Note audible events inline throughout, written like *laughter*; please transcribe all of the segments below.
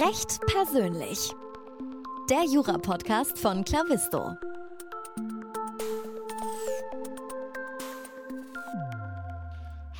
Recht persönlich. Der Jura-Podcast von Clavisto.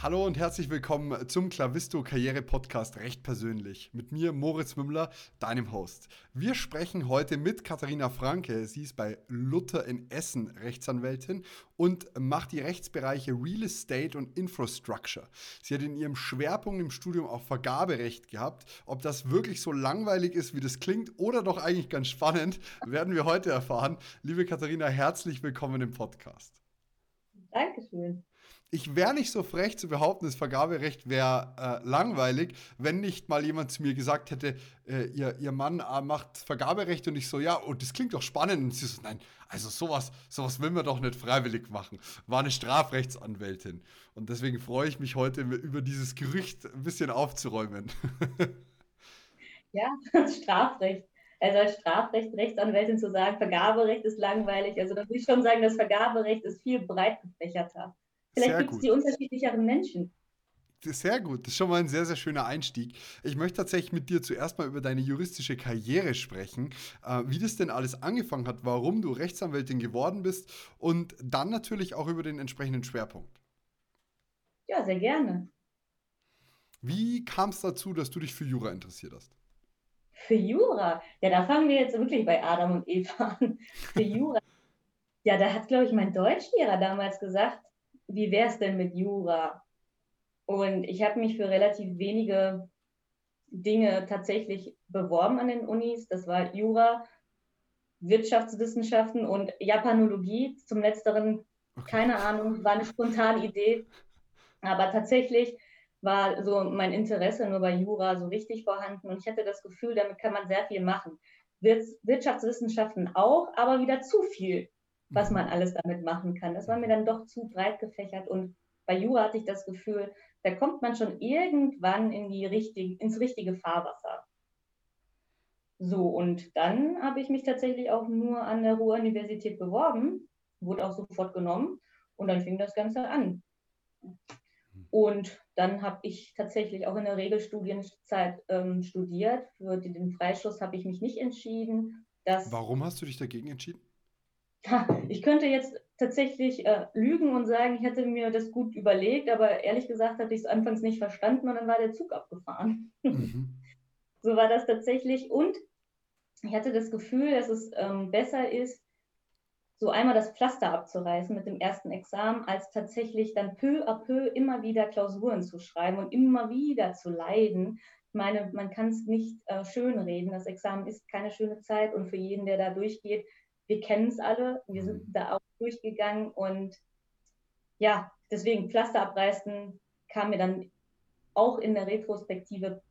Hallo und herzlich willkommen zum Clavisto Karriere Podcast Recht persönlich. Mit mir Moritz Mümmler, deinem Host. Wir sprechen heute mit Katharina Franke. Sie ist bei Luther in Essen Rechtsanwältin und macht die Rechtsbereiche Real Estate und Infrastructure. Sie hat in ihrem Schwerpunkt im Studium auch Vergaberecht gehabt. Ob das wirklich so langweilig ist, wie das klingt, oder doch eigentlich ganz spannend, werden wir heute erfahren. Liebe Katharina, herzlich willkommen im Podcast. Dankeschön ich wäre nicht so frech zu behaupten, das Vergaberecht wäre äh, langweilig, wenn nicht mal jemand zu mir gesagt hätte, äh, ihr, ihr Mann äh, macht Vergaberecht und ich so, ja, und das klingt doch spannend. Und sie so, nein, also sowas, sowas will man doch nicht freiwillig machen. War eine Strafrechtsanwältin. Und deswegen freue ich mich heute über dieses Gerücht ein bisschen aufzuräumen. *laughs* ja, *laughs* Strafrecht. Also als Strafrecht-Rechtsanwältin zu sagen, Vergaberecht ist langweilig. Also da muss ich schon sagen, das Vergaberecht ist viel breit gefächerter. Vielleicht gibt es die unterschiedlicheren Menschen. Sehr gut, das ist schon mal ein sehr, sehr schöner Einstieg. Ich möchte tatsächlich mit dir zuerst mal über deine juristische Karriere sprechen, äh, wie das denn alles angefangen hat, warum du Rechtsanwältin geworden bist und dann natürlich auch über den entsprechenden Schwerpunkt. Ja, sehr gerne. Wie kam es dazu, dass du dich für Jura interessiert hast? Für Jura? Ja, da fangen wir jetzt wirklich bei Adam und Eva an. Für *laughs* Jura. ja, da hat, glaube ich, mein Deutschlehrer damals gesagt, wie wäre es denn mit Jura? Und ich habe mich für relativ wenige Dinge tatsächlich beworben an den Unis. Das war Jura, Wirtschaftswissenschaften und Japanologie. Zum letzteren, okay. keine Ahnung, war eine spontane Idee. Aber tatsächlich war so mein Interesse nur bei Jura so richtig vorhanden und ich hatte das Gefühl, damit kann man sehr viel machen. Wirtschaftswissenschaften auch, aber wieder zu viel was man alles damit machen kann. Das war mir dann doch zu breit gefächert und bei Jura hatte ich das Gefühl, da kommt man schon irgendwann in die richtig, ins richtige Fahrwasser. So, und dann habe ich mich tatsächlich auch nur an der Ruhr-Universität beworben, wurde auch sofort genommen und dann fing das Ganze an. Und dann habe ich tatsächlich auch in der Regelstudienzeit ähm, studiert. Für den Freischluss habe ich mich nicht entschieden. Warum hast du dich dagegen entschieden? Ich könnte jetzt tatsächlich äh, lügen und sagen, ich hätte mir das gut überlegt, aber ehrlich gesagt hatte ich es anfangs nicht verstanden und dann war der Zug abgefahren. Mhm. *laughs* so war das tatsächlich. Und ich hatte das Gefühl, dass es ähm, besser ist, so einmal das Pflaster abzureißen mit dem ersten Examen, als tatsächlich dann peu à peu immer wieder Klausuren zu schreiben und immer wieder zu leiden. Ich meine, man kann es nicht äh, schönreden. Das Examen ist keine schöne Zeit und für jeden, der da durchgeht, wir kennen es alle, wir sind mhm. da auch durchgegangen und ja, deswegen Pflaster abreißen kam mir dann auch in der Retrospektive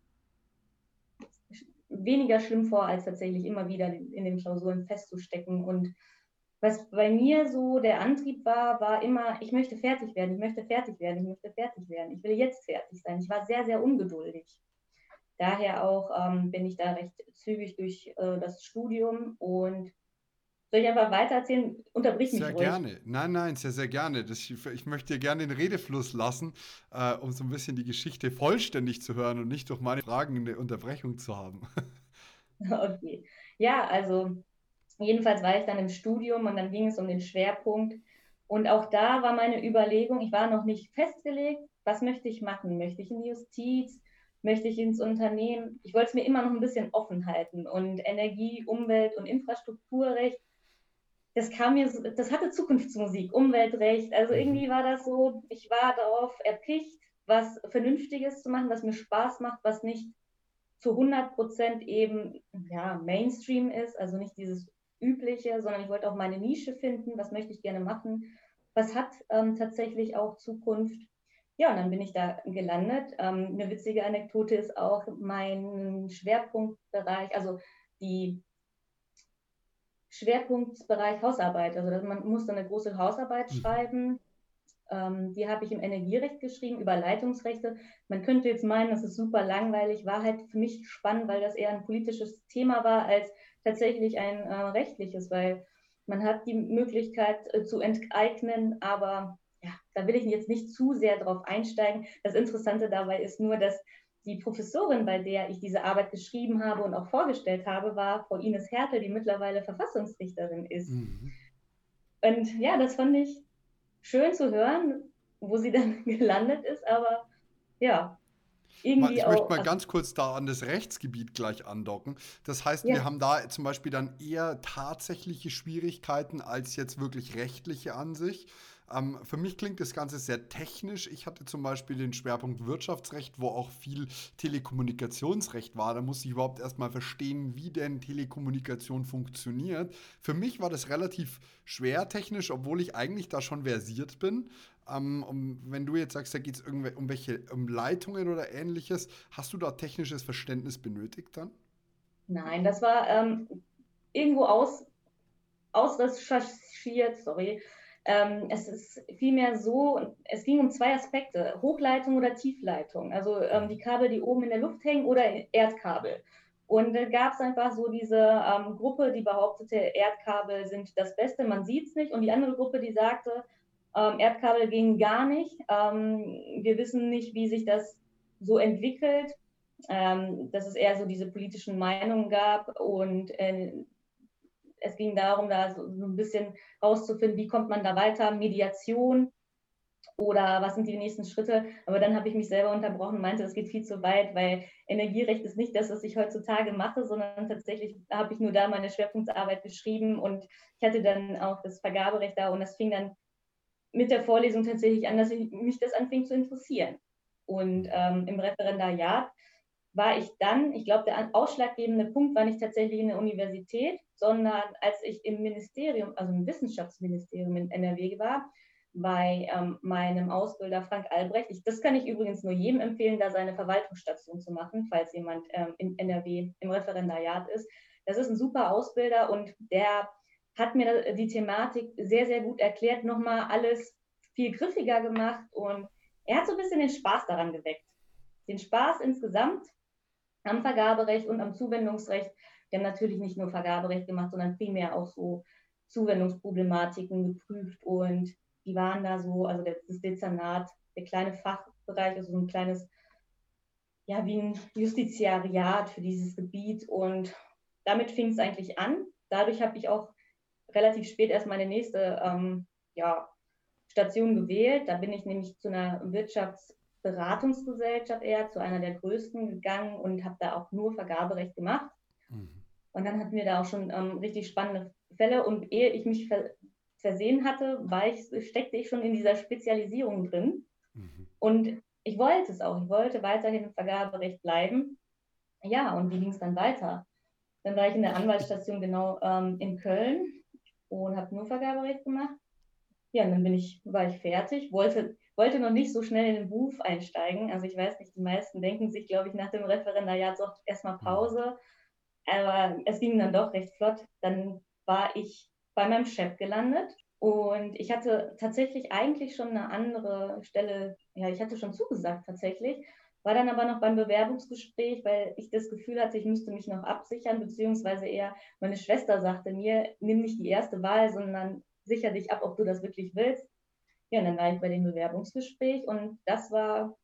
weniger schlimm vor, als tatsächlich immer wieder in den Klausuren festzustecken. Und was bei mir so der Antrieb war, war immer, ich möchte fertig werden, ich möchte fertig werden, ich möchte fertig werden, ich will jetzt fertig sein. Ich war sehr, sehr ungeduldig. Daher auch ähm, bin ich da recht zügig durch äh, das Studium und soll ich einfach weitererzählen? Unterbrich mich Sehr ruhig. gerne. Nein, nein, sehr, sehr gerne. Das, ich möchte dir gerne den Redefluss lassen, äh, um so ein bisschen die Geschichte vollständig zu hören und nicht durch meine Fragen eine Unterbrechung zu haben. *laughs* Okay. Ja, also jedenfalls war ich dann im Studium und dann ging es um den Schwerpunkt. Und auch da war meine Überlegung, ich war noch nicht festgelegt, was möchte ich machen? Möchte ich in die Justiz? Möchte ich ins Unternehmen? Ich wollte es mir immer noch ein bisschen offen halten. Und Energie, Umwelt und Infrastrukturrecht das kam mir, das hatte Zukunftsmusik, Umweltrecht. Also mhm. irgendwie war das so, ich war darauf erpicht, was Vernünftiges zu machen, was mir Spaß macht, was nicht zu 100 Prozent eben ja, Mainstream ist, also nicht dieses Übliche, sondern ich wollte auch meine Nische finden, was möchte ich gerne machen, was hat ähm, tatsächlich auch Zukunft. Ja, und dann bin ich da gelandet. Ähm, eine witzige Anekdote ist auch mein Schwerpunktbereich, also die Schwerpunktbereich Hausarbeit. Also man musste eine große Hausarbeit mhm. schreiben. Ähm, die habe ich im Energierecht geschrieben, über Leitungsrechte. Man könnte jetzt meinen, das ist super langweilig, war halt für mich spannend, weil das eher ein politisches Thema war als tatsächlich ein äh, rechtliches, weil man hat die Möglichkeit äh, zu enteignen, aber ja, da will ich jetzt nicht zu sehr drauf einsteigen. Das Interessante dabei ist nur, dass die Professorin, bei der ich diese Arbeit geschrieben habe und auch vorgestellt habe, war Frau Ines Hertel, die mittlerweile Verfassungsrichterin ist. Mhm. Und ja, das fand ich schön zu hören, wo sie dann *laughs* gelandet ist, aber ja, irgendwie ich möchte mal ganz kurz da an das Rechtsgebiet gleich andocken. Das heißt, ja. wir haben da zum Beispiel dann eher tatsächliche Schwierigkeiten als jetzt wirklich rechtliche an sich. Ähm, für mich klingt das Ganze sehr technisch. Ich hatte zum Beispiel den Schwerpunkt Wirtschaftsrecht, wo auch viel Telekommunikationsrecht war. Da musste ich überhaupt erstmal verstehen, wie denn Telekommunikation funktioniert. Für mich war das relativ schwer technisch, obwohl ich eigentlich da schon versiert bin. Ähm, um, wenn du jetzt sagst, da geht es um welche um Leitungen oder ähnliches, hast du da technisches Verständnis benötigt dann? Nein, das war ähm, irgendwo aus, ausrecherchiert, sorry, ähm, es ist vielmehr so, es ging um zwei Aspekte, Hochleitung oder Tiefleitung, also ähm, die Kabel, die oben in der Luft hängen oder Erdkabel. Und da gab es einfach so diese ähm, Gruppe, die behauptete, Erdkabel sind das Beste, man sieht es nicht. Und die andere Gruppe, die sagte, ähm, Erdkabel gehen gar nicht. Ähm, wir wissen nicht, wie sich das so entwickelt, ähm, dass es eher so diese politischen Meinungen gab. Und äh, es ging darum, da so, so ein bisschen rauszufinden, wie kommt man da weiter, Mediation oder was sind die nächsten Schritte. Aber dann habe ich mich selber unterbrochen und meinte, das geht viel zu weit, weil Energierecht ist nicht das, was ich heutzutage mache, sondern tatsächlich habe ich nur da meine Schwerpunktarbeit beschrieben und ich hatte dann auch das Vergaberecht da und das fing dann mit der Vorlesung tatsächlich an, dass ich, mich das anfing zu interessieren. Und ähm, im Referendariat war ich dann, ich glaube, der ausschlaggebende Punkt war nicht tatsächlich in der Universität, sondern als ich im Ministerium, also im Wissenschaftsministerium in NRW war, bei ähm, meinem Ausbilder Frank Albrecht. Ich, das kann ich übrigens nur jedem empfehlen, da seine Verwaltungsstation zu machen, falls jemand ähm, in NRW im Referendariat ist. Das ist ein super Ausbilder und der hat mir die Thematik sehr, sehr gut erklärt, nochmal alles viel griffiger gemacht und er hat so ein bisschen den Spaß daran geweckt. Den Spaß insgesamt am Vergaberecht und am Zuwendungsrecht. Wir haben natürlich nicht nur Vergaberecht gemacht, sondern vielmehr auch so Zuwendungsproblematiken geprüft und die waren da so, also das Dezernat, der kleine Fachbereich, also so ein kleines, ja, wie ein Justiziariat für dieses Gebiet und damit fing es eigentlich an. Dadurch habe ich auch relativ spät erst meine nächste ähm, ja, Station gewählt. Da bin ich nämlich zu einer Wirtschaftsberatungsgesellschaft eher, zu einer der größten gegangen und habe da auch nur Vergaberecht gemacht. Mhm. Und dann hatten wir da auch schon ähm, richtig spannende Fälle. Und ehe ich mich ver versehen hatte, ich, steckte ich schon in dieser Spezialisierung drin. Mhm. Und ich wollte es auch. Ich wollte weiterhin im Vergaberecht bleiben. Ja, und wie ging es dann weiter? Dann war ich in der Anwaltsstation genau ähm, in Köln und habe nur Vergaberecht gemacht. Ja, und dann bin ich, war ich fertig, wollte, wollte noch nicht so schnell in den Beruf einsteigen. Also ich weiß nicht, die meisten denken sich, glaube ich, nach dem Referendariat so erstmal mhm. Pause. Aber es ging dann doch recht flott. Dann war ich bei meinem Chef gelandet und ich hatte tatsächlich eigentlich schon eine andere Stelle, ja, ich hatte schon zugesagt tatsächlich, war dann aber noch beim Bewerbungsgespräch, weil ich das Gefühl hatte, ich müsste mich noch absichern, beziehungsweise eher meine Schwester sagte mir, nimm nicht die erste Wahl, sondern sicher dich ab, ob du das wirklich willst. Ja, und dann war ich bei dem Bewerbungsgespräch und das war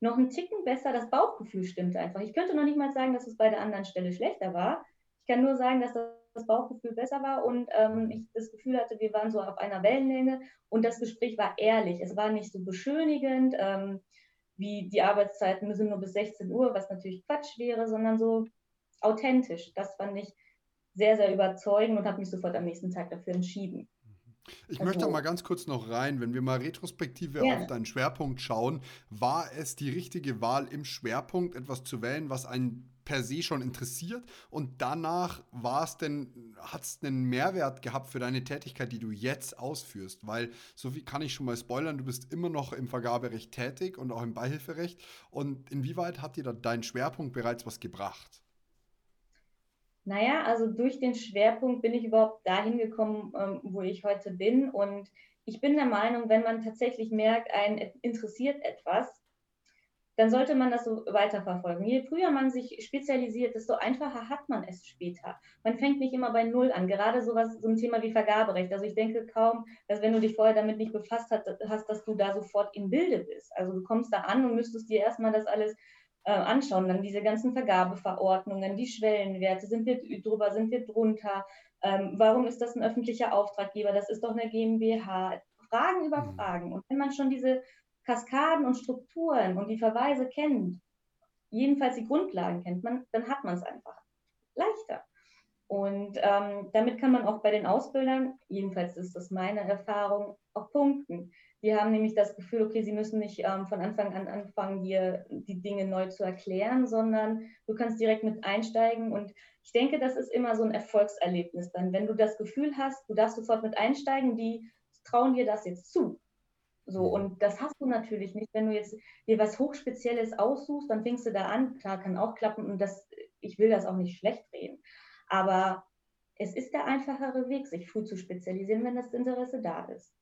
noch ein Ticken besser. Das Bauchgefühl stimmte einfach. Ich könnte noch nicht mal sagen, dass es bei der anderen Stelle schlechter war. Ich kann nur sagen, dass das Bauchgefühl besser war und ähm, ich das Gefühl hatte, wir waren so auf einer Wellenlänge und das Gespräch war ehrlich. Es war nicht so beschönigend. Ähm, wie die Arbeitszeiten sind nur bis 16 Uhr, was natürlich Quatsch wäre, sondern so authentisch. Das fand ich sehr, sehr überzeugend und habe mich sofort am nächsten Tag dafür entschieden. Ich also, möchte mal ganz kurz noch rein, wenn wir mal retrospektive ja. auf deinen Schwerpunkt schauen, war es die richtige Wahl im Schwerpunkt etwas zu wählen, was einen per se schon interessiert und danach war es denn, hat es einen Mehrwert gehabt für deine Tätigkeit, die du jetzt ausführst? Weil, so viel kann ich schon mal spoilern, du bist immer noch im Vergaberecht tätig und auch im Beihilferecht. Und inwieweit hat dir da dein Schwerpunkt bereits was gebracht? Naja, also durch den Schwerpunkt bin ich überhaupt dahin gekommen, ähm, wo ich heute bin. Und ich bin der Meinung, wenn man tatsächlich merkt, einen interessiert etwas, dann sollte man das so weiterverfolgen. Je früher man sich spezialisiert, desto einfacher hat man es später. Man fängt nicht immer bei Null an. Gerade sowas, so ein Thema wie Vergaberecht. Also ich denke kaum, dass wenn du dich vorher damit nicht befasst hast, dass du da sofort im Bilde bist. Also du kommst da an und müsstest dir erstmal das alles äh, anschauen, dann diese ganzen Vergabeverordnungen, die Schwellenwerte, sind wir drüber, sind wir drunter, ähm, warum ist das ein öffentlicher Auftraggeber, das ist doch eine GmbH, Fragen über mhm. Fragen. Und wenn man schon diese Kaskaden und Strukturen und die Verweise kennt, jedenfalls die Grundlagen kennt, man, dann hat man es einfach leichter. Und ähm, damit kann man auch bei den Ausbildern, jedenfalls ist das meine Erfahrung, auch punkten. Die haben nämlich das Gefühl, okay, sie müssen nicht ähm, von Anfang an anfangen, dir die Dinge neu zu erklären, sondern du kannst direkt mit einsteigen. Und ich denke, das ist immer so ein Erfolgserlebnis dann. Wenn du das Gefühl hast, du darfst sofort mit einsteigen, die trauen dir das jetzt zu. So, mhm. und das hast du natürlich nicht, wenn du jetzt dir was Hochspezielles aussuchst, dann fängst du da an, klar, kann auch klappen und das, ich will das auch nicht schlecht reden. Aber es ist der einfachere Weg, sich früh zu spezialisieren, wenn das Interesse da ist.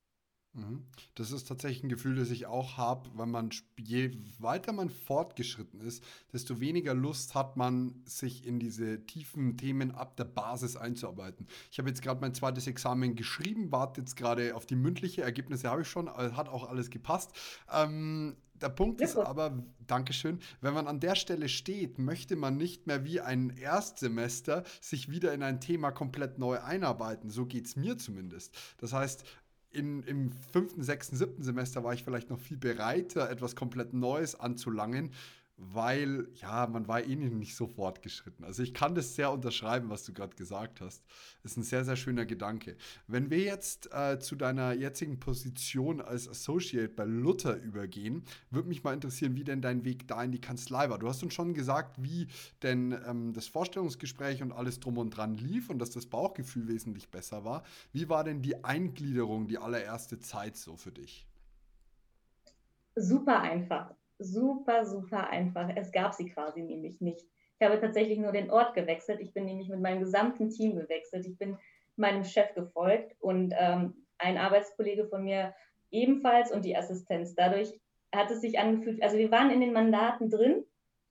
Mhm. Das ist tatsächlich ein Gefühl, das ich auch habe, weil man, je weiter man fortgeschritten ist, desto weniger Lust hat man, sich in diese tiefen Themen ab der Basis einzuarbeiten. Ich habe jetzt gerade mein zweites Examen geschrieben, warte jetzt gerade auf die mündliche Ergebnisse, habe ich schon, äh, hat auch alles gepasst. Ähm, der Punkt ist aber, Dankeschön, wenn man an der Stelle steht, möchte man nicht mehr wie ein Erstsemester sich wieder in ein Thema komplett neu einarbeiten. So geht es mir zumindest. Das heißt, in, im fünften, sechsten, siebten Semester war ich vielleicht noch viel bereiter, etwas komplett Neues anzulangen, weil, ja, man war eh nicht so fortgeschritten. Also ich kann das sehr unterschreiben, was du gerade gesagt hast. Ist ein sehr, sehr schöner Gedanke. Wenn wir jetzt äh, zu deiner jetzigen Position als Associate bei Luther übergehen, würde mich mal interessieren, wie denn dein Weg da in die Kanzlei war. Du hast uns schon gesagt, wie denn ähm, das Vorstellungsgespräch und alles drum und dran lief und dass das Bauchgefühl wesentlich besser war. Wie war denn die Eingliederung, die allererste Zeit so für dich? Super einfach super, super einfach. Es gab sie quasi nämlich nicht. Ich habe tatsächlich nur den Ort gewechselt. Ich bin nämlich mit meinem gesamten Team gewechselt. Ich bin meinem Chef gefolgt und ähm, ein Arbeitskollege von mir ebenfalls und die Assistenz. Dadurch hat es sich angefühlt, also wir waren in den Mandaten drin.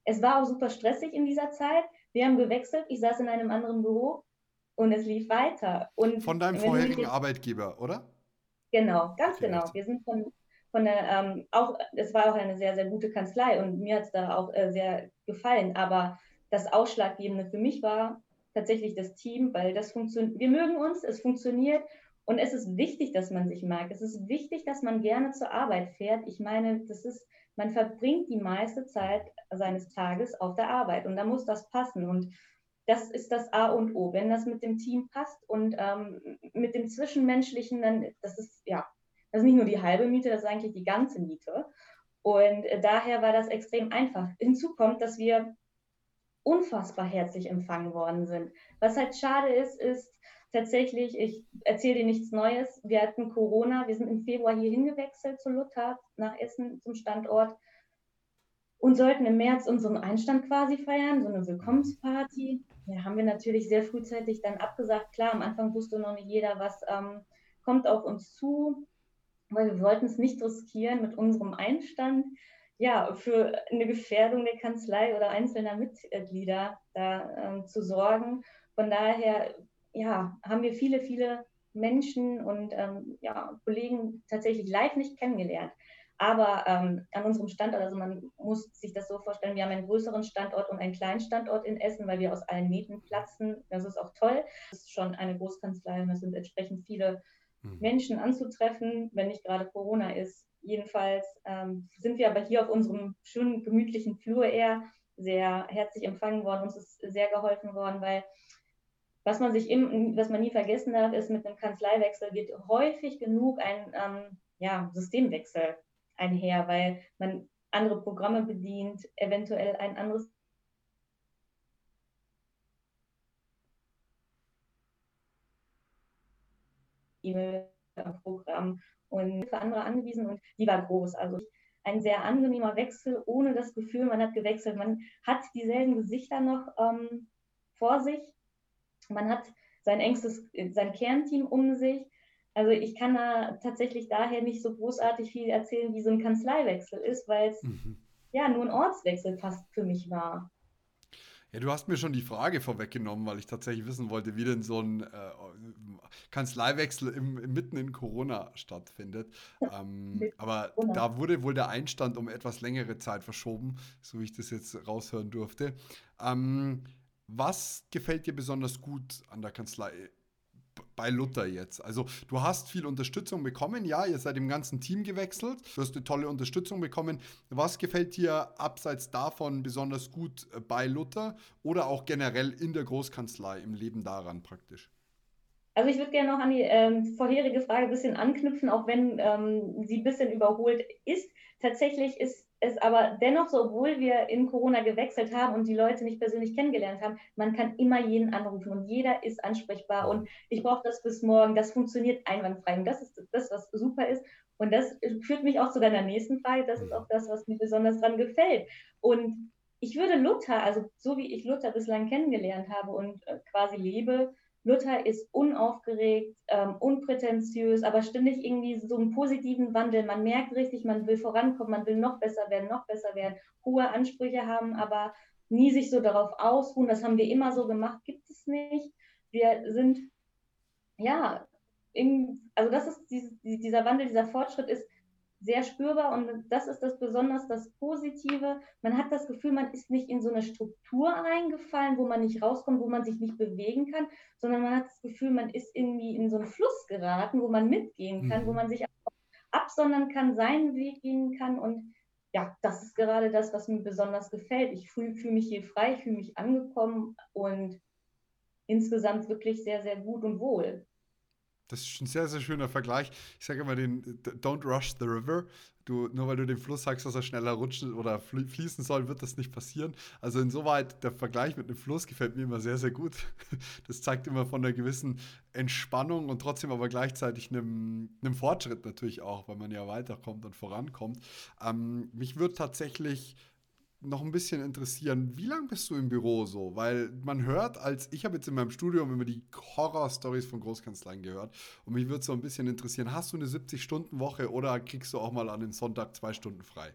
Es war auch super stressig in dieser Zeit. Wir haben gewechselt. Ich saß in einem anderen Büro und es lief weiter. Und von deinem vorherigen Arbeitgeber, oder? Genau, ganz okay, genau. Wir sind von von der, ähm, auch, es war auch eine sehr, sehr gute Kanzlei und mir hat es da auch äh, sehr gefallen. Aber das Ausschlaggebende für mich war tatsächlich das Team, weil das funktioniert, wir mögen uns, es funktioniert und es ist wichtig, dass man sich mag. Es ist wichtig, dass man gerne zur Arbeit fährt. Ich meine, das ist, man verbringt die meiste Zeit seines Tages auf der Arbeit und da muss das passen. Und das ist das A und O. Wenn das mit dem Team passt und ähm, mit dem Zwischenmenschlichen, dann das ist ja das ist nicht nur die halbe Miete, das ist eigentlich die ganze Miete. Und äh, daher war das extrem einfach. Hinzu kommt, dass wir unfassbar herzlich empfangen worden sind. Was halt schade ist, ist tatsächlich, ich erzähle dir nichts Neues. Wir hatten Corona, wir sind im Februar hier hingewechselt zu Luther, nach Essen zum Standort und sollten im März unseren Einstand quasi feiern, so eine Willkommensparty. Ja, haben wir natürlich sehr frühzeitig dann abgesagt. Klar, am Anfang wusste noch nicht jeder, was ähm, kommt auf uns zu weil wir wollten es nicht riskieren mit unserem Einstand, ja, für eine Gefährdung der Kanzlei oder einzelner Mitglieder da ähm, zu sorgen. Von daher, ja, haben wir viele, viele Menschen und ähm, ja, Kollegen tatsächlich live nicht kennengelernt. Aber ähm, an unserem Standort, also man muss sich das so vorstellen, wir haben einen größeren Standort und einen kleinen Standort in Essen, weil wir aus allen Nähten platzen. Das ist auch toll. Das ist schon eine Großkanzlei und es sind entsprechend viele Mhm. Menschen anzutreffen, wenn nicht gerade Corona ist. Jedenfalls ähm, sind wir aber hier auf unserem schönen, gemütlichen Flur eher sehr herzlich empfangen worden. Uns ist sehr geholfen worden, weil was man sich im, was man nie vergessen darf, ist, mit einem Kanzleiwechsel geht häufig genug ein ähm, ja, Systemwechsel einher, weil man andere Programme bedient, eventuell ein anderes E-Mail-Programm und für andere angewiesen und die war groß. Also ein sehr angenehmer Wechsel, ohne das Gefühl, man hat gewechselt. Man hat dieselben Gesichter noch ähm, vor sich. Man hat sein engstes, sein Kernteam um sich. Also ich kann da tatsächlich daher nicht so großartig viel erzählen, wie so ein Kanzleiwechsel ist, weil es mhm. ja nur ein Ortswechsel fast für mich war. Ja, du hast mir schon die Frage vorweggenommen, weil ich tatsächlich wissen wollte, wie denn so ein äh, Kanzleiwechsel im, mitten in Corona stattfindet. Ähm, aber da wurde wohl der Einstand um etwas längere Zeit verschoben, so wie ich das jetzt raushören durfte. Ähm, was gefällt dir besonders gut an der Kanzlei? Bei Luther jetzt? Also du hast viel Unterstützung bekommen, ja, ihr seid im ganzen Team gewechselt, du hast eine tolle Unterstützung bekommen. Was gefällt dir abseits davon besonders gut äh, bei Luther oder auch generell in der Großkanzlei, im Leben daran praktisch? Also ich würde gerne noch an die ähm, vorherige Frage ein bisschen anknüpfen, auch wenn ähm, sie ein bisschen überholt ist. Tatsächlich ist es aber dennoch so, obwohl wir in Corona gewechselt haben und die Leute nicht persönlich kennengelernt haben, man kann immer jeden anrufen und jeder ist ansprechbar und ich brauche das bis morgen. Das funktioniert einwandfrei und das ist das, was super ist. Und das führt mich auch zu deiner nächsten Frage. Das ist auch das, was mir besonders dran gefällt. Und ich würde Luther, also so wie ich Luther bislang kennengelernt habe und äh, quasi lebe, Luther ist unaufgeregt, ähm, unprätentiös, aber ständig irgendwie so einen positiven Wandel. Man merkt richtig, man will vorankommen, man will noch besser werden, noch besser werden, hohe Ansprüche haben, aber nie sich so darauf ausruhen. Das haben wir immer so gemacht, gibt es nicht. Wir sind, ja, in, also das ist dieses, dieser Wandel, dieser Fortschritt ist sehr spürbar und das ist das besonders das Positive. Man hat das Gefühl, man ist nicht in so eine Struktur reingefallen, wo man nicht rauskommt, wo man sich nicht bewegen kann, sondern man hat das Gefühl, man ist irgendwie in so einen Fluss geraten, wo man mitgehen kann, mhm. wo man sich absondern kann, seinen Weg gehen kann und ja, das ist gerade das, was mir besonders gefällt. Ich fühle fühl mich hier frei, ich fühle mich angekommen und insgesamt wirklich sehr, sehr gut und wohl. Das ist ein sehr, sehr schöner Vergleich. Ich sage immer den Don't rush the river. Du, nur weil du dem Fluss sagst, dass er schneller rutschen oder fließen soll, wird das nicht passieren. Also insoweit, der Vergleich mit dem Fluss gefällt mir immer sehr, sehr gut. *laughs* Das zeigt immer von einer gewissen Entspannung und trotzdem aber gleichzeitig einem, einem Fortschritt natürlich auch, weil man ja weiterkommt und vorankommt. Ähm, mich würde tatsächlich noch ein bisschen interessieren, wie lange bist du im Büro so? Weil man hört, als ich habe jetzt in meinem Studium immer die Horror-Stories von Großkanzleien gehört und mich würde so ein bisschen interessieren, hast du eine 70-Stunden-Woche oder kriegst du auch mal an den Sonntag zwei Stunden frei?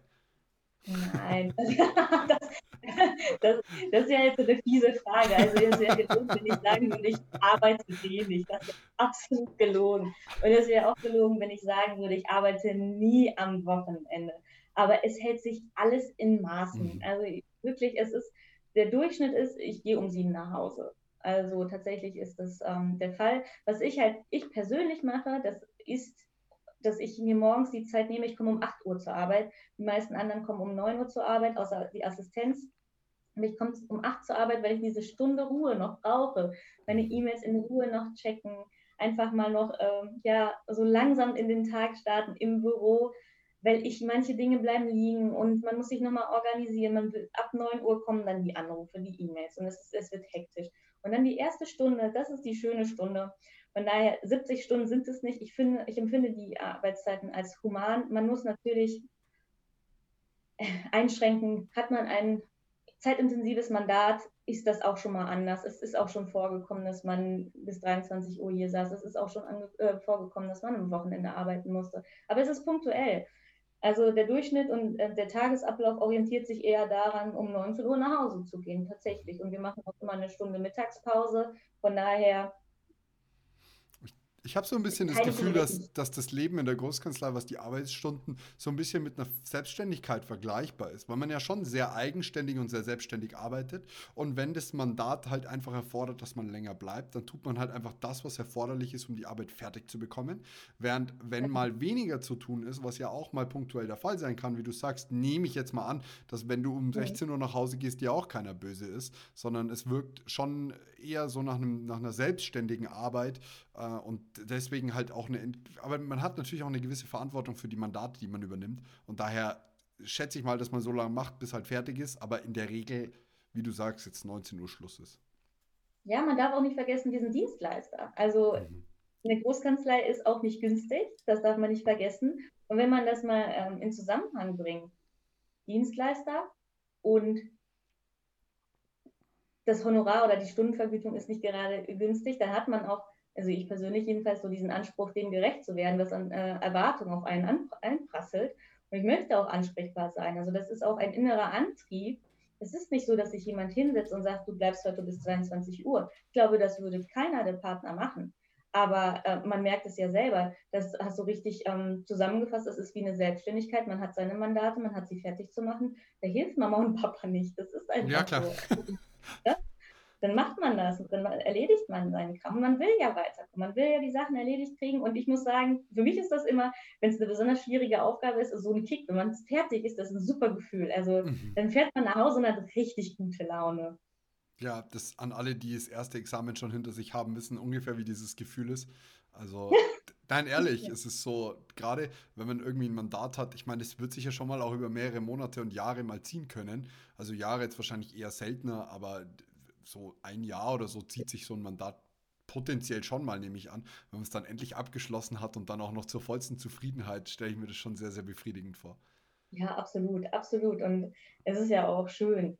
Nein, *laughs* das, das, das, ist ja jetzt eine fiese Frage. Also es wäre gelogen, wenn ich sagen würde, ich arbeite wenig. Das ist absolut gelogen. Und es wäre auch gelogen, wenn ich sagen würde, ich arbeite nie am Wochenende aber es hält sich alles in Maßen. Mhm. Also wirklich, es ist, der Durchschnitt ist, ich gehe um sieben nach Hause. Also tatsächlich ist das ähm, der Fall. Was ich halt, ich persönlich mache, das ist, dass ich mir morgens die Zeit nehme, ich komme um 8 Uhr zur Arbeit. Die meisten anderen kommen um 9 Uhr zur Arbeit, außer die Assistenz. Und ich komme um 8 Uhr zur Arbeit, weil ich diese Stunde Ruhe noch brauche. Meine E-Mails in Ruhe noch checken, einfach mal noch ähm, ja, so langsam in den Tag starten im Büro weil ich manche Dinge bleiben liegen und man muss sich nochmal organisieren. Man will, ab 9 Uhr kommen dann die Anrufe, die E-Mails und es, es wird hektisch. Und dann die erste Stunde, das ist die schöne Stunde. Von daher, 70 Stunden sind es nicht. Ich, finde, ich empfinde die Arbeitszeiten als human. Man muss natürlich einschränken. Hat man ein zeitintensives Mandat, ist das auch schon mal anders. Es ist auch schon vorgekommen, dass man bis 23 Uhr hier saß. Es ist auch schon äh, vorgekommen, dass man am Wochenende arbeiten musste. Aber es ist punktuell. Also der Durchschnitt und äh, der Tagesablauf orientiert sich eher daran, um 19 Uhr nach Hause zu gehen, tatsächlich. Und wir machen auch immer eine Stunde Mittagspause. Von daher ich habe so ein bisschen das Gefühl, dass, dass das Leben in der Großkanzlei, was die Arbeitsstunden, so ein bisschen mit einer Selbstständigkeit vergleichbar ist, weil man ja schon sehr eigenständig und sehr selbstständig arbeitet. Und wenn das Mandat halt einfach erfordert, dass man länger bleibt, dann tut man halt einfach das, was erforderlich ist, um die Arbeit fertig zu bekommen. Während, wenn mal weniger zu tun ist, was ja auch mal punktuell der Fall sein kann, wie du sagst, nehme ich jetzt mal an, dass wenn du um 16 Uhr nach Hause gehst, dir auch keiner böse ist, sondern es wirkt schon eher so nach, einem, nach einer selbstständigen Arbeit und deswegen halt auch eine, aber man hat natürlich auch eine gewisse Verantwortung für die Mandate, die man übernimmt. Und daher schätze ich mal, dass man so lange macht, bis halt fertig ist, aber in der Regel, wie du sagst, jetzt 19 Uhr Schluss ist. Ja, man darf auch nicht vergessen, wir sind Dienstleister. Also mhm. eine Großkanzlei ist auch nicht günstig, das darf man nicht vergessen. Und wenn man das mal ähm, in Zusammenhang bringt, Dienstleister und das Honorar oder die Stundenvergütung ist nicht gerade günstig, dann hat man auch also ich persönlich jedenfalls, so diesen Anspruch, dem gerecht zu werden, was an äh, Erwartungen auf einen einprasselt. Und ich möchte auch ansprechbar sein. Also das ist auch ein innerer Antrieb, Es ist nicht so, dass sich jemand hinsetzt und sagt, du bleibst heute bis 22 Uhr. Ich glaube, das würde keiner der Partner machen. Aber äh, man merkt es ja selber, das hast du richtig ähm, zusammengefasst, es ist wie eine Selbstständigkeit, man hat seine Mandate, man hat sie fertig zu machen. Da hilft Mama und Papa nicht. Das ist einfach ja, klar. so. *laughs* ja? Dann macht man das, dann erledigt man seinen Kram. Man will ja weiterkommen, man will ja die Sachen erledigt kriegen. Und ich muss sagen, für mich ist das immer, wenn es eine besonders schwierige Aufgabe ist, so ein Kick. Wenn man fertig ist, das ist ein super Gefühl. Also mhm. dann fährt man nach Hause und hat richtig gute Laune. Ja, das an alle, die das erste Examen schon hinter sich haben, wissen ungefähr, wie dieses Gefühl ist. Also, *laughs* nein, ehrlich, ja. es ist so, gerade wenn man irgendwie ein Mandat hat, ich meine, es wird sich ja schon mal auch über mehrere Monate und Jahre mal ziehen können. Also Jahre jetzt wahrscheinlich eher seltener, aber so ein Jahr oder so zieht sich so ein Mandat potenziell schon mal, nehme ich an. Wenn man es dann endlich abgeschlossen hat und dann auch noch zur vollsten Zufriedenheit, stelle ich mir das schon sehr, sehr befriedigend vor. Ja, absolut, absolut. Und es ist ja auch schön,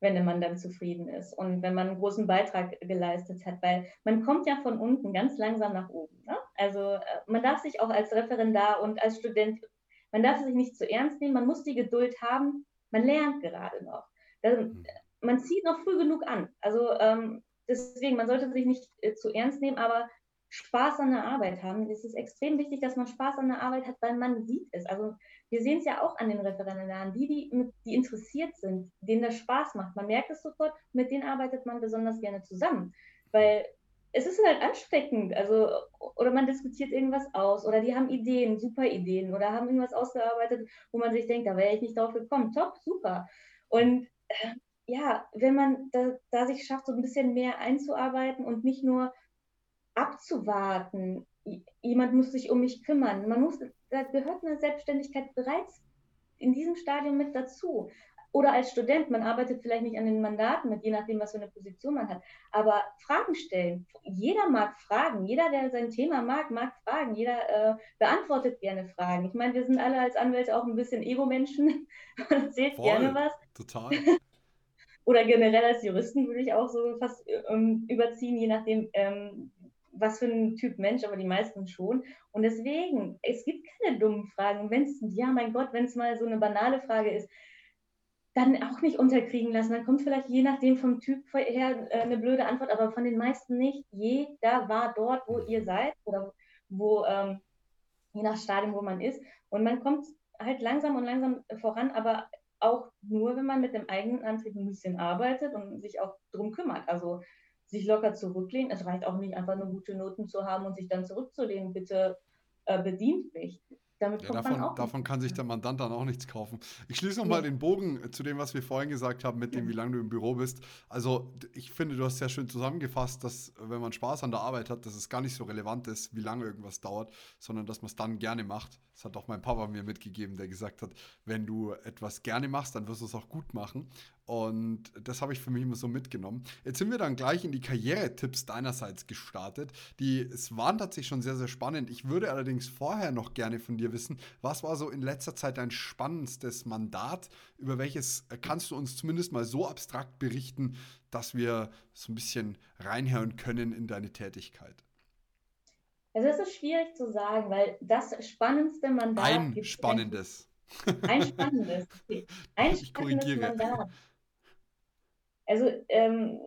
wenn man dann zufrieden ist und wenn man einen großen Beitrag geleistet hat, weil man kommt ja von unten ganz langsam nach oben. Ne? Also äh, man darf sich auch als Referendar und als Student, man darf sich nicht zu ernst nehmen, man muss die Geduld haben, man lernt gerade noch. Das. Man zieht noch früh genug an. Also ähm, deswegen, man sollte sich nicht äh, zu ernst nehmen, aber Spaß an der Arbeit haben. Es ist extrem wichtig, dass man Spaß an der Arbeit hat, weil man sieht es. Also wir sehen es ja auch an den Referendaren, die, die, die interessiert sind, denen das Spaß macht. Man merkt es sofort, mit denen arbeitet man besonders gerne zusammen, weil es ist halt ansteckend. Also, oder man diskutiert irgendwas aus oder die haben Ideen, super Ideen oder haben irgendwas ausgearbeitet, wo man sich denkt, da wäre ich nicht drauf gekommen. Top, super. Und äh, ja, wenn man da, da sich schafft, so ein bisschen mehr einzuarbeiten und nicht nur abzuwarten, jemand muss sich um mich kümmern. Man muss, da gehört eine Selbstständigkeit bereits in diesem Stadium mit dazu. Oder als Student, man arbeitet vielleicht nicht an den Mandaten mit, je nachdem, was für eine Position man hat. Aber Fragen stellen. Jeder mag Fragen. Jeder, der sein Thema mag, mag Fragen. Jeder äh, beantwortet gerne Fragen. Ich meine, wir sind alle als Anwälte auch ein bisschen Ego-Menschen. *laughs* Man erzählt Voll, gerne was. Total. *laughs* Oder generell als Juristen würde ich auch so fast ähm, überziehen, je nachdem, ähm, was für ein Typ Mensch, aber die meisten schon. Und deswegen, es gibt keine dummen Fragen. Wenn es, ja, mein Gott, wenn es mal so eine banale Frage ist, dann auch nicht unterkriegen lassen. Dann kommt vielleicht je nachdem vom Typ her äh, eine blöde Antwort, aber von den meisten nicht. Jeder war dort, wo ihr seid oder wo, ähm, je nach Stadium, wo man ist. Und man kommt halt langsam und langsam voran, aber auch nur, wenn man mit dem eigenen Antrieb ein bisschen arbeitet und sich auch drum kümmert. Also sich locker zurücklehnen. Es reicht auch nicht, einfach nur gute Noten zu haben und sich dann zurückzulehnen. Bitte äh, bedient mich. Damit ja, davon, davon kann sich der Mandant dann auch nichts kaufen. Ich schließe nochmal ja. den Bogen zu dem, was wir vorhin gesagt haben, mit dem, wie lange du im Büro bist. Also, ich finde, du hast sehr schön zusammengefasst, dass, wenn man Spaß an der Arbeit hat, dass es gar nicht so relevant ist, wie lange irgendwas dauert, sondern dass man es dann gerne macht. Das hat auch mein Papa mir mitgegeben, der gesagt hat, wenn du etwas gerne machst, dann wirst du es auch gut machen. Und das habe ich für mich immer so mitgenommen. Jetzt sind wir dann gleich in die Karrieretipps deinerseits gestartet. Die es waren tatsächlich schon sehr, sehr spannend. Ich würde allerdings vorher noch gerne von dir wissen, was war so in letzter Zeit dein spannendstes Mandat? Über welches äh, kannst du uns zumindest mal so abstrakt berichten, dass wir so ein bisschen reinhören können in deine Tätigkeit? Also es ist schwierig zu sagen, weil das spannendste Mandat. Ein spannendes. Ein spannendes. *laughs* Ein ich spannendes Mandat. Also ähm,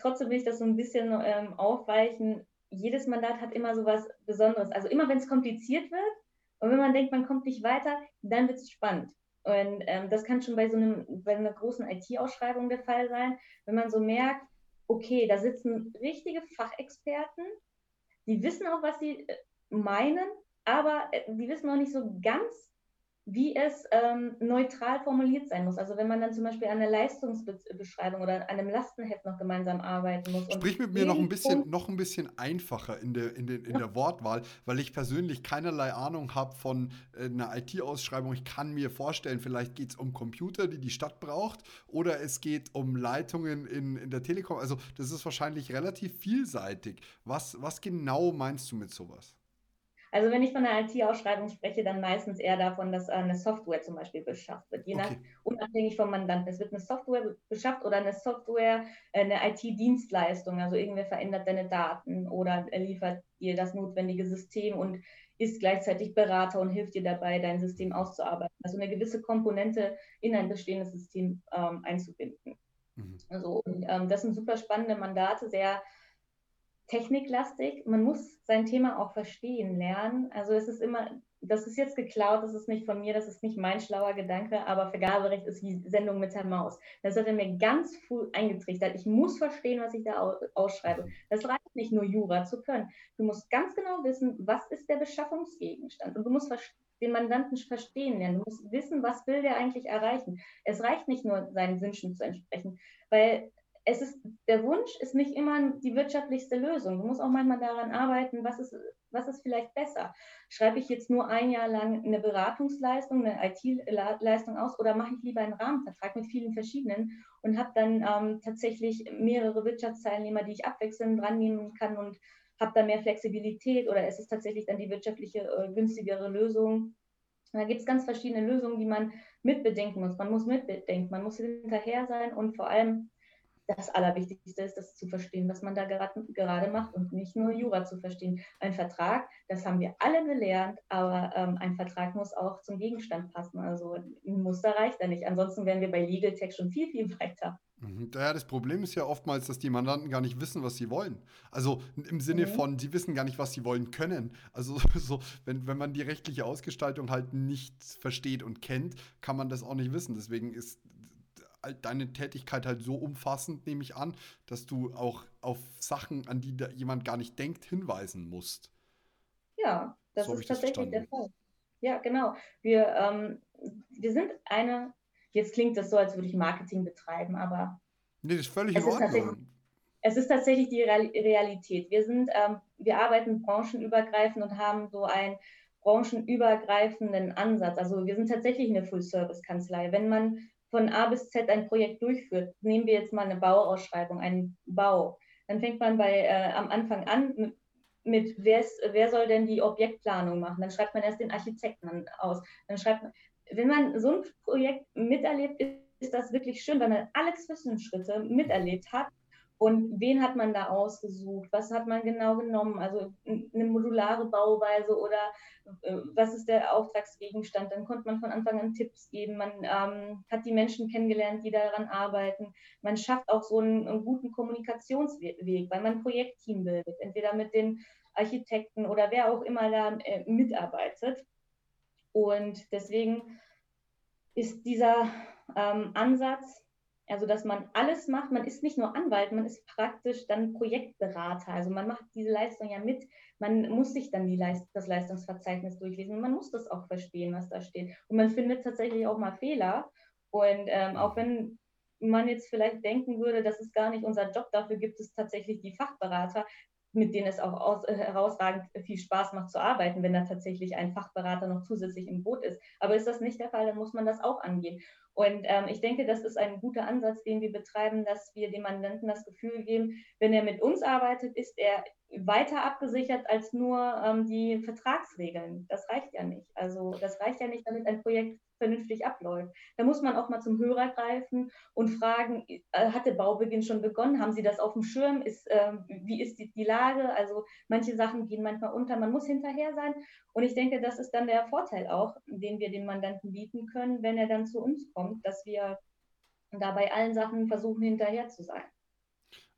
trotzdem will ich das so ein bisschen ähm, aufweichen. Jedes Mandat hat immer so was Besonderes. Also immer wenn es kompliziert wird und wenn man denkt, man kommt nicht weiter, dann wird es spannend. Und ähm, das kann schon bei so einem, bei einer großen IT-Ausschreibung der Fall sein, wenn man so merkt, okay, da sitzen richtige Fachexperten, die wissen auch, was sie äh, meinen, aber äh, die wissen noch nicht so ganz, wie es ähm, neutral formuliert sein muss. Also wenn man dann zum Beispiel an einer Leistungsbeschreibung oder an einem Lastenheft noch gemeinsam arbeiten muss. Sprich mit mir noch ein bisschen, noch ein bisschen einfacher in der, in, den, in der Wortwahl, weil ich persönlich keinerlei Ahnung habe von äh, einer IT-Ausschreibung. Ich kann mir vorstellen, vielleicht geht es um Computer, die die Stadt braucht, oder es geht um Leitungen in, in der Telekom. Also das ist wahrscheinlich relativ vielseitig. Was, was genau meinst du mit sowas? Also wenn ich von einer IT-Ausschreibung spreche, dann meistens eher davon, dass eine Software zum Beispiel beschafft wird, je nach unabhängig vom Mandanten. Es wird eine Software beschafft oder eine Software, äh, eine IT-Dienstleistung, also irgendwer verändert deine Daten oder liefert dir das notwendige System und ist gleichzeitig Berater und hilft dir dabei, dein System auszuarbeiten. Also eine gewisse Komponente in ein bestehendes System ähm, einzubinden. Mhm. Also, und, ähm, das sind super spannende Mandate, sehr techniklastig. Man muss sein Thema auch verstehen lernen. Also es ist immer, das ist jetzt geklaut, das ist nicht von mir, das ist nicht mein schlauer Gedanke, aber Vergaberecht ist wie Sendung mit der Maus. Das hat er mir ganz früh eingetrichtert. Ich muss verstehen, was ich da ausschreibe. Das reicht nicht nur Jura zu können. Du musst ganz genau wissen, was ist der Beschaffungsgegenstand und du musst den Mandanten verstehen lernen. Du musst wissen, was will der eigentlich erreichen. Es reicht nicht nur, seinen Wünschen zu entsprechen, weil es ist, der Wunsch ist nicht immer die wirtschaftlichste Lösung. Du musst auch manchmal daran arbeiten, was ist, was ist vielleicht besser. Schreibe ich jetzt nur ein Jahr lang eine Beratungsleistung, eine IT-Leistung aus oder mache ich lieber einen Rahmenvertrag mit vielen verschiedenen und habe dann ähm, tatsächlich mehrere Wirtschaftsteilnehmer, die ich abwechselnd dran nehmen kann und habe dann mehr Flexibilität oder ist es tatsächlich dann die wirtschaftliche, äh, günstigere Lösung? Da gibt es ganz verschiedene Lösungen, die man mitbedenken muss. Man muss mitbedenken, man muss hinterher sein und vor allem das Allerwichtigste ist, das zu verstehen, was man da gerade, gerade macht und nicht nur Jura zu verstehen. Ein Vertrag, das haben wir alle gelernt, aber ähm, ein Vertrag muss auch zum Gegenstand passen. Also ein Muster reicht da nicht. Ansonsten wären wir bei Legal Tech schon viel, viel weiter. Mhm. Ja, das Problem ist ja oftmals, dass die Mandanten gar nicht wissen, was sie wollen. Also im Sinne mhm. von, sie wissen gar nicht, was sie wollen können. Also *laughs* so, wenn, wenn man die rechtliche Ausgestaltung halt nicht versteht und kennt, kann man das auch nicht wissen. Deswegen ist deine Tätigkeit halt so umfassend, nehme ich an, dass du auch auf Sachen, an die jemand gar nicht denkt, hinweisen musst. Ja, das so ist tatsächlich der Fall. Ja, genau. Wir, ähm, wir sind eine, jetzt klingt das so, als würde ich Marketing betreiben, aber. Nee, das ist völlig in Ordnung. Es ist tatsächlich die Realität. Wir sind, ähm, wir arbeiten branchenübergreifend und haben so einen branchenübergreifenden Ansatz. Also wir sind tatsächlich eine Full-Service-Kanzlei. Wenn man von A bis Z ein Projekt durchführt, nehmen wir jetzt mal eine Bauausschreibung, einen Bau, dann fängt man bei, äh, am Anfang an mit, mit wer, ist, wer soll denn die Objektplanung machen? Dann schreibt man erst den Architekten aus. Dann schreibt man, wenn man so ein Projekt miterlebt, ist, das wirklich schön, weil man alle Zwischenschritte miterlebt hat und wen hat man da ausgesucht? Was hat man genau genommen? Also eine modulare Bauweise oder äh, was ist der Auftragsgegenstand? Dann konnte man von Anfang an Tipps geben. Man ähm, hat die Menschen kennengelernt, die daran arbeiten. Man schafft auch so einen, einen guten Kommunikationsweg, weil man ein Projektteam bildet, entweder mit den Architekten oder wer auch immer da äh, mitarbeitet. Und deswegen ist dieser ähm, Ansatz, also, dass man alles macht, man ist nicht nur Anwalt, man ist praktisch dann Projektberater. Also man macht diese Leistung ja mit, man muss sich dann Leist das Leistungsverzeichnis durchlesen und man muss das auch verstehen, was da steht. Und man findet tatsächlich auch mal Fehler. Und ähm, auch wenn man jetzt vielleicht denken würde, das ist gar nicht unser Job, dafür gibt es tatsächlich die Fachberater, mit denen es auch aus, äh, herausragend viel Spaß macht zu arbeiten, wenn da tatsächlich ein Fachberater noch zusätzlich im Boot ist. Aber ist das nicht der Fall, dann muss man das auch angehen. Und ähm, ich denke, das ist ein guter Ansatz, den wir betreiben, dass wir dem Mandanten das Gefühl geben, wenn er mit uns arbeitet, ist er weiter abgesichert als nur ähm, die Vertragsregeln. Das reicht ja nicht. Also das reicht ja nicht, damit ein Projekt vernünftig abläuft. Da muss man auch mal zum Hörer greifen und fragen, äh, hat der Baubeginn schon begonnen? Haben Sie das auf dem Schirm? Ist, äh, wie ist die, die, Lage? Also manche Sachen gehen manchmal unter. Man muss hinterher sein. Und ich denke, das ist dann der Vorteil auch, den wir dem Mandanten bieten können, wenn er dann zu uns kommt, dass wir da bei allen Sachen versuchen, hinterher zu sein.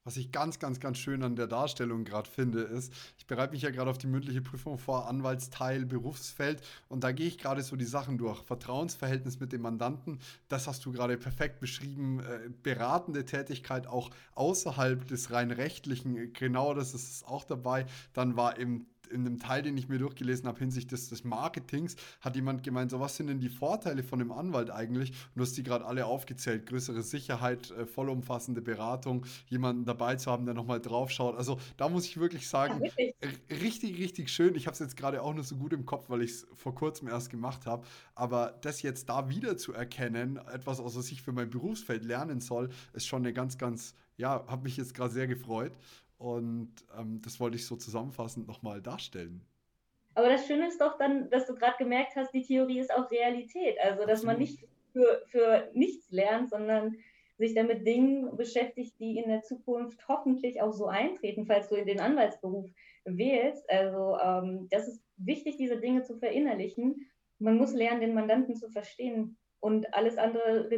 Was ich ganz, ganz, ganz schön an der Darstellung gerade finde, ist, ich bereite mich ja gerade auf die mündliche Prüfung vor, Anwaltsteil, Berufsfeld und da gehe ich gerade so die Sachen durch. Vertrauensverhältnis mit dem Mandanten, das hast du gerade perfekt beschrieben. Äh, beratende Tätigkeit auch außerhalb des rein rechtlichen, genau das ist auch dabei. Dann war eben in einem Teil, den ich mir durchgelesen habe, hinsichtlich des, des, Marketings, hat jemand gemeint, so was sind denn die Vorteile von einem Anwalt eigentlich? Und du hast die gerade alle aufgezählt. Größere Sicherheit, äh, vollumfassende Beratung, jemanden dabei zu haben, der nochmal drauf schaut. Also da muss ich wirklich sagen, ja, richtig, richtig schön. Ich habe es jetzt gerade auch nur so gut im Kopf, weil ich es vor kurzem erst gemacht habe. Aber das jetzt da wieder zu erkennen, etwas, aus was ich für mein Berufsfeld lernen soll, ist schon eine ganz, ganz, ja, habe mich jetzt gerade sehr gefreut. Und ähm, das wollte ich so zusammenfassend nochmal darstellen. Aber das Schöne ist doch dann, dass du gerade gemerkt hast, die Theorie ist auch Realität. Also, dass Absolut. man nicht für, für nichts lernt, sondern sich dann mit Dingen beschäftigt, die in der Zukunft hoffentlich auch so eintreten, falls du in den Anwaltsberuf wählst. Also ähm, das ist wichtig, diese Dinge zu verinnerlichen. Man muss lernen, den Mandanten zu verstehen und alles andere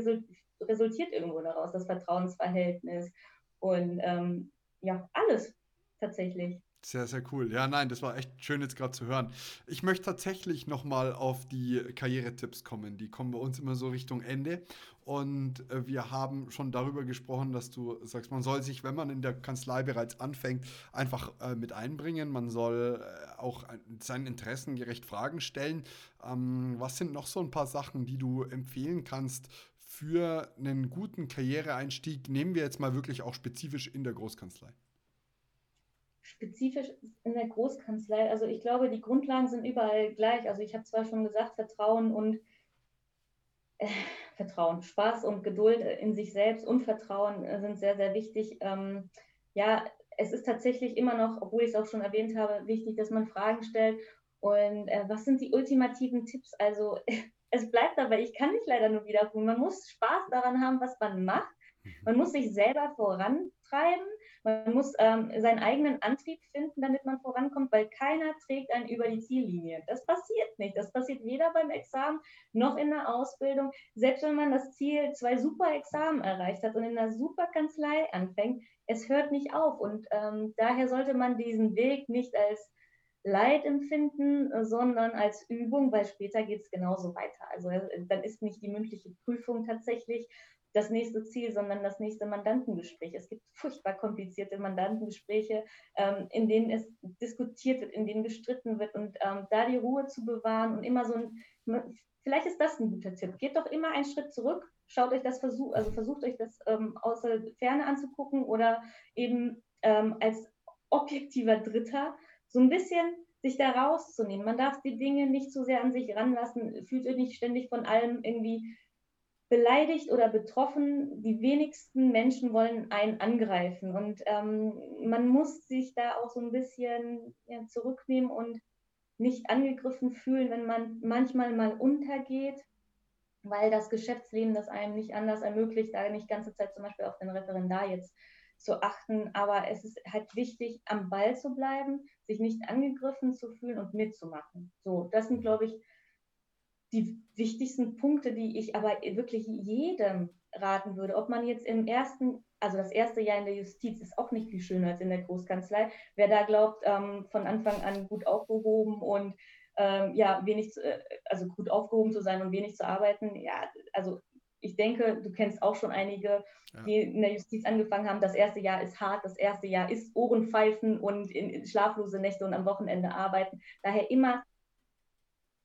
resultiert irgendwo daraus, das Vertrauensverhältnis und ähm, ja, alles tatsächlich. Sehr, sehr cool. Ja, nein, das war echt schön jetzt gerade zu hören. Ich möchte tatsächlich nochmal auf die Karrieretipps kommen. Die kommen bei uns immer so Richtung Ende. Und äh, wir haben schon darüber gesprochen, dass du sagst, man soll sich, wenn man in der Kanzlei bereits anfängt, einfach äh, mit einbringen. Man soll äh, auch seinen Interessen gerecht Fragen stellen. Ähm, was sind noch so ein paar Sachen, die du empfehlen kannst für einen guten Karriereeinstieg? Nehmen wir jetzt mal wirklich auch spezifisch in der Großkanzlei spezifisch in der Großkanzlei, also ich glaube, die Grundlagen sind überall gleich. Also ich habe zwar schon gesagt, Vertrauen und äh, Vertrauen, Spaß und Geduld in sich selbst und Vertrauen äh, sind sehr, sehr wichtig. Ähm, ja, es ist tatsächlich immer noch, obwohl ich es auch schon erwähnt habe, wichtig, dass man Fragen stellt. Und äh, was sind die ultimativen Tipps? Also *laughs* es bleibt dabei, ich kann nicht leider nur wiederholen. Man muss Spaß daran haben, was man macht. Man muss sich selber vorantreiben man muss ähm, seinen eigenen Antrieb finden, damit man vorankommt, weil keiner trägt einen über die Ziellinie. Das passiert nicht. Das passiert weder beim Examen noch in der Ausbildung. Selbst wenn man das Ziel zwei super Examen erreicht hat und in einer super Kanzlei anfängt, es hört nicht auf. Und ähm, daher sollte man diesen Weg nicht als Leid empfinden, sondern als Übung, weil später geht es genauso weiter. Also äh, dann ist nicht die mündliche Prüfung tatsächlich das nächste Ziel, sondern das nächste Mandantengespräch. Es gibt furchtbar komplizierte Mandantengespräche, ähm, in denen es diskutiert wird, in denen gestritten wird und ähm, da die Ruhe zu bewahren und immer so ein, vielleicht ist das ein guter Tipp. Geht doch immer einen Schritt zurück, schaut euch das versucht, also versucht euch das ähm, aus der Ferne anzugucken oder eben ähm, als objektiver Dritter so ein bisschen sich da rauszunehmen. Man darf die Dinge nicht so sehr an sich ranlassen, fühlt euch nicht ständig von allem irgendwie beleidigt oder betroffen. Die wenigsten Menschen wollen einen angreifen. Und ähm, man muss sich da auch so ein bisschen ja, zurücknehmen und nicht angegriffen fühlen, wenn man manchmal mal untergeht, weil das Geschäftsleben das einem nicht anders ermöglicht, da nicht ganze Zeit zum Beispiel auf den Referendar jetzt zu achten. Aber es ist halt wichtig, am Ball zu bleiben, sich nicht angegriffen zu fühlen und mitzumachen. So, das sind, glaube ich, die wichtigsten Punkte, die ich aber wirklich jedem raten würde, ob man jetzt im ersten, also das erste Jahr in der Justiz ist auch nicht viel schöner als in der Großkanzlei. Wer da glaubt, ähm, von Anfang an gut aufgehoben und ähm, ja, wenig, zu, äh, also gut aufgehoben zu sein und wenig zu arbeiten, ja, also ich denke, du kennst auch schon einige, ja. die in der Justiz angefangen haben. Das erste Jahr ist hart, das erste Jahr ist Ohrenpfeifen und in, in schlaflose Nächte und am Wochenende arbeiten. Daher immer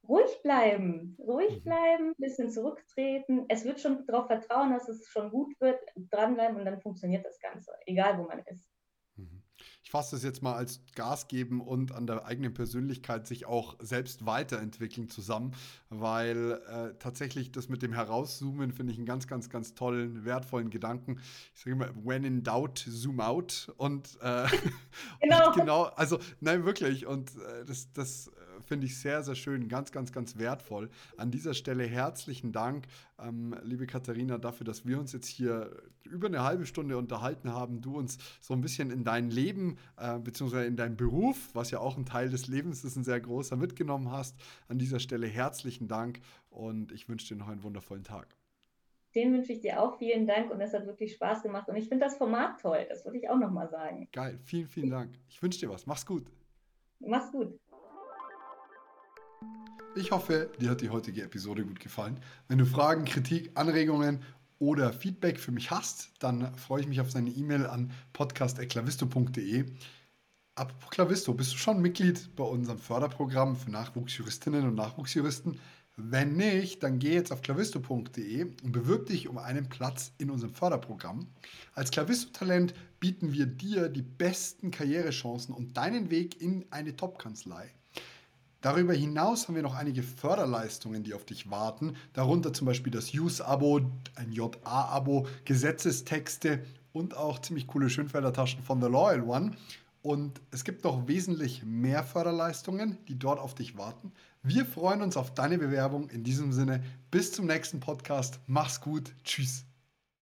ruhig bleiben, ruhig mhm. bleiben, ein bisschen zurücktreten. Es wird schon darauf vertrauen, dass es schon gut wird, dranbleiben und dann funktioniert das Ganze, egal wo man ist. Mhm. Ich fasse das jetzt mal als Gas geben und an der eigenen Persönlichkeit sich auch selbst weiterentwickeln zusammen, weil äh, tatsächlich das mit dem Herauszoomen finde ich einen ganz, ganz, ganz tollen, wertvollen Gedanken. Ich sage immer, when in doubt, zoom out. Und, äh, *laughs* genau. und genau, also nein, wirklich. Und äh, das, das finde ich sehr, sehr schön, ganz, ganz, ganz wertvoll. An dieser Stelle herzlichen Dank, ähm, liebe Katharina, dafür, dass wir uns jetzt hier über eine halbe Stunde unterhalten haben, du uns so ein bisschen in dein Leben äh, beziehungsweise in deinen Beruf, was ja auch ein Teil des Lebens ist, ein sehr großer, mitgenommen hast. An dieser Stelle herzlichen Dank und ich wünsche dir noch einen wundervollen Tag. Den wünsche ich dir auch vielen Dank und es hat wirklich Spaß gemacht und ich finde das Format toll, das würde ich auch nochmal sagen. Geil, vielen, vielen Dank. Ich wünsche dir was. Mach's gut. Mach's gut. Ich hoffe, dir hat die heutige Episode gut gefallen. Wenn du Fragen, Kritik, Anregungen oder Feedback für mich hast, dann freue ich mich auf seine E-Mail an podcast.klavisto.de. Apropos Klavisto, bist du schon Mitglied bei unserem Förderprogramm für Nachwuchsjuristinnen und Nachwuchsjuristen? Wenn nicht, dann geh jetzt auf klavisto.de und bewirb dich um einen Platz in unserem Förderprogramm. Als Klavisto-Talent bieten wir dir die besten Karrierechancen und deinen Weg in eine Top-Kanzlei. Darüber hinaus haben wir noch einige Förderleistungen, die auf dich warten, darunter zum Beispiel das Use-Abo, ein JA-Abo, Gesetzestexte und auch ziemlich coole Schönfelder Taschen von The Loyal One. Und es gibt noch wesentlich mehr Förderleistungen, die dort auf dich warten. Wir freuen uns auf deine Bewerbung. In diesem Sinne, bis zum nächsten Podcast. Mach's gut. Tschüss.